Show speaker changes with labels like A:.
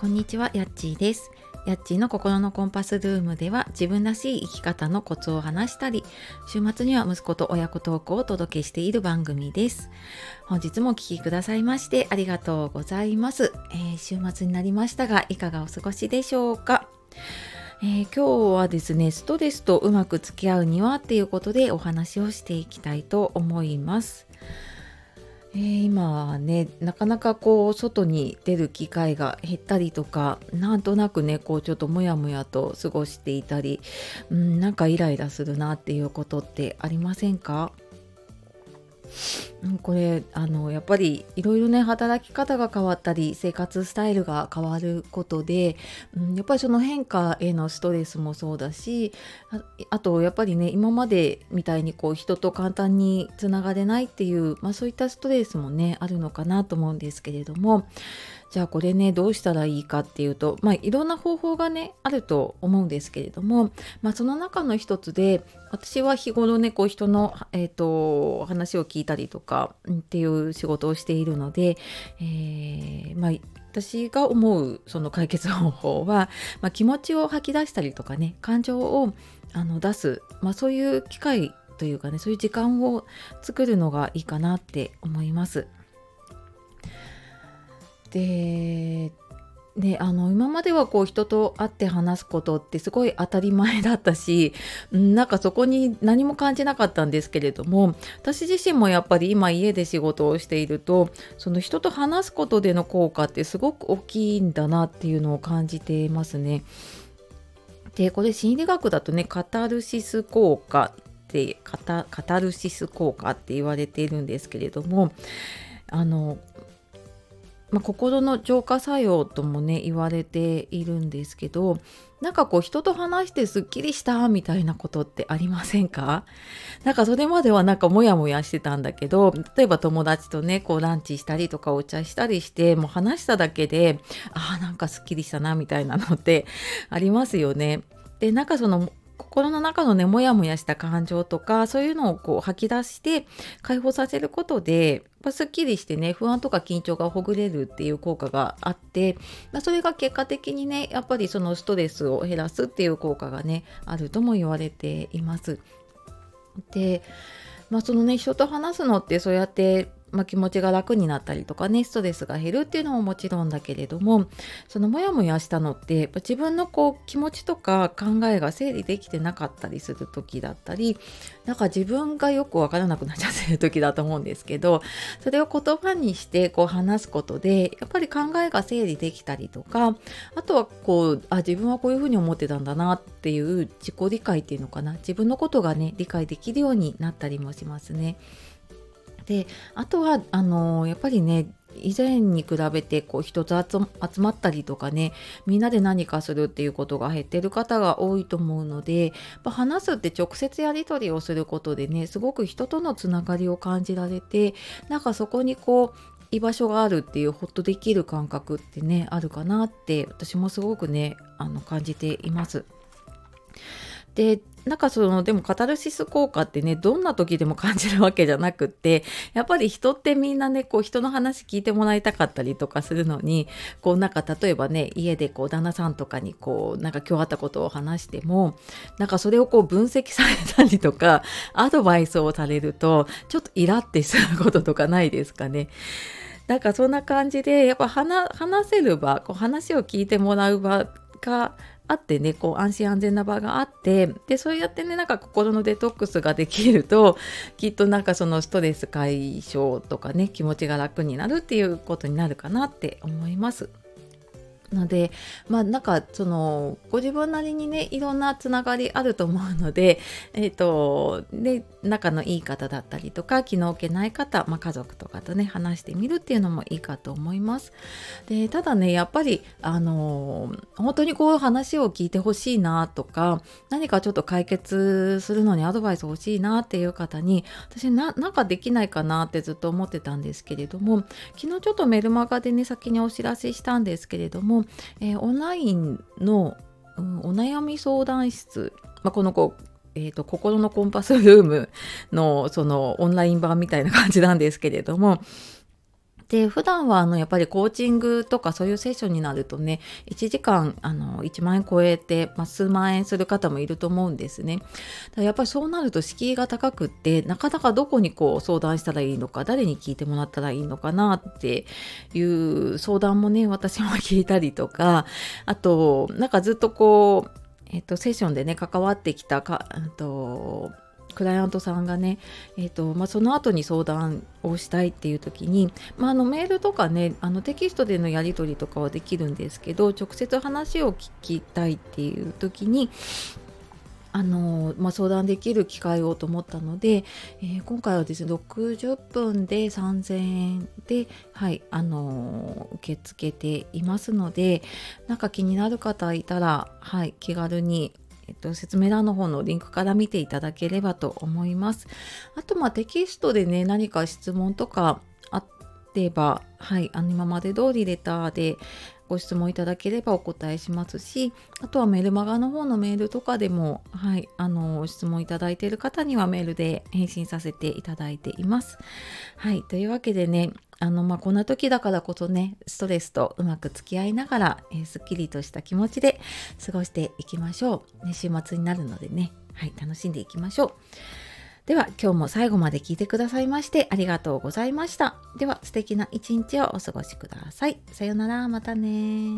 A: こんにちは、やっちーです。やっちーの心のコンパスルームでは自分らしい生き方のコツを話したり、週末には息子と親子トークをお届けしている番組です。本日もお聴きくださいましてありがとうございます、えー、週末になりましたが、いかがお過ごしでしょうか？えー、今日はですね、ストレスとうまく付き合うにはっていうことでお話をしていきたいと思います。えー、今ねなかなかこう外に出る機会が減ったりとかなんとなくねこうちょっとモヤモヤと過ごしていたり、うん、なんかイライラするなっていうことってありませんか？これあのやっぱりいろいろね働き方が変わったり生活スタイルが変わることで、うん、やっぱりその変化へのストレスもそうだしあとやっぱりね今までみたいにこう人と簡単につながれないっていう、まあ、そういったストレスもねあるのかなと思うんですけれどもじゃあこれねどうしたらいいかっていうとまあいろんな方法がねあると思うんですけれども、まあ、その中の一つで私は日頃ねこう人の、えーと、話を聞いていたりとかっていう仕事をしているので、えー、まあ私が思うその解決方法は、まあ、気持ちを吐き出したりとかね感情をあの出す、まあ、そういう機会というかねそういう時間を作るのがいいかなって思います。でね、あの今まではこう人と会って話すことってすごい当たり前だったし、うん、なんかそこに何も感じなかったんですけれども私自身もやっぱり今家で仕事をしているとその人と話すことでの効果ってすごく大きいんだなっていうのを感じていますね。でこれ心理学だとねカタルシス効果ってカタカタルシス効果って言われているんですけれどもあのまあ、心の浄化作用ともね言われているんですけどなんかこう人と話してすっきりしたみたいなことってありませんか？なんかそれまではなんかモヤモヤしてたんだけど例えば友達とねこうランチしたりとかお茶したりしてもう話しただけでああなんかすっきりしたなみたいなのってありますよね。でなんかその心の中のねモヤモヤした感情とかそういうのをこう吐き出して解放させることですっきりしてね不安とか緊張がほぐれるっていう効果があって、まあ、それが結果的にねやっぱりそのストレスを減らすっていう効果がねあるとも言われています。でまあそのね人と話すのってそうやってまあ、気持ちが楽になったりとかねストレスが減るっていうのももちろんだけれどもそのモヤモヤしたのってやっぱ自分のこう気持ちとか考えが整理できてなかったりする時だったりなんか自分がよくわからなくなっちゃってる時だと思うんですけどそれを言葉にしてこう話すことでやっぱり考えが整理できたりとかあとはこうあ自分はこういうふうに思ってたんだなっていう自己理解っていうのかな自分のことがね理解できるようになったりもしますね。であとはあのやっぱりね以前に比べてこう人と集まったりとかねみんなで何かするっていうことが減ってる方が多いと思うので話すって直接やり取りをすることでねすごく人とのつながりを感じられてなんかそこにこう居場所があるっていうほっとできる感覚ってねあるかなって私もすごくねあの感じています。でなんかそのでもカタルシス効果ってねどんな時でも感じるわけじゃなくってやっぱり人ってみんなねこう人の話聞いてもらいたかったりとかするのにこうなんか例えばね家でこう旦那さんとかにこうなんか今日あったことを話してもなんかそれをこう分析されたりとかアドバイスをされるとちょっとイラってすることとかないですかね。なんかそんな感じでやっぱ話せる場こう話を聞いてもらう場があってねこう安心安全な場があってでそうやってねなんか心のデトックスができると きっとなんかそのストレス解消とかね気持ちが楽になるっていうことになるかなって思います。のでまあなんかそのご自分なりにねいろんなつながりあると思うので えっ、ー、とで仲のいい方だったりとか気の置けない方、まあ、家族とかとね話してみるっていうのもいいかと思います。でただねやっぱりあの本当にこういう話を聞いてほしいなとか何かちょっと解決するのにアドバイス欲しいなっていう方に私ななんかできないかなってずっと思ってたんですけれども昨日ちょっとメルマガでね先にお知らせしたんですけれどもえー、オンラインの、うん、お悩み相談室、まあ、この子えーと、心のコンパスルームのそのオンライン版みたいな感じなんですけれどもで普段はあのやっぱりコーチングとかそういうセッションになるとね1時間あの1万円超えて、まあ、数万円する方もいると思うんですね。だやっぱりそうなると敷居が高くってなかなかどこにこう相談したらいいのか誰に聞いてもらったらいいのかなっていう相談もね私も聞いたりとかあとなんかずっとこうえっと、セッションでね関わってきたか、とクライアントさんがね、えーとまあ、その後に相談をしたいっていう時に、まあ、あのメールとかねあのテキストでのやり取りとかはできるんですけど直接話を聞きたいっていう時にあのまあ、相談できる機会をと思ったので、えー、今回はですね60分で3000円で、はいあの受け付けていますのでなんか気になる方いたら、はい、気軽にえっと、説明欄の方のリンクから見ていただければと思います。あと、まあ、テキストでね、何か質問とかあってば、はい、あの今まで通りレターでご質問いただければお答えしますし、あとはメルマガの方のメールとかでも、はい、あの、質問いただいている方にはメールで返信させていただいています。はい、というわけでね、あの、まあ、こんな時だからこそね、ストレスとうまく付き合いながら、えー、すっきりとした気持ちで過ごしていきましょう。ね、週末になるのでね、はい、楽しんでいきましょう。では今日も最後まで聞いてくださいましてありがとうございました。では素敵な一日をお過ごしください。さようなら、またね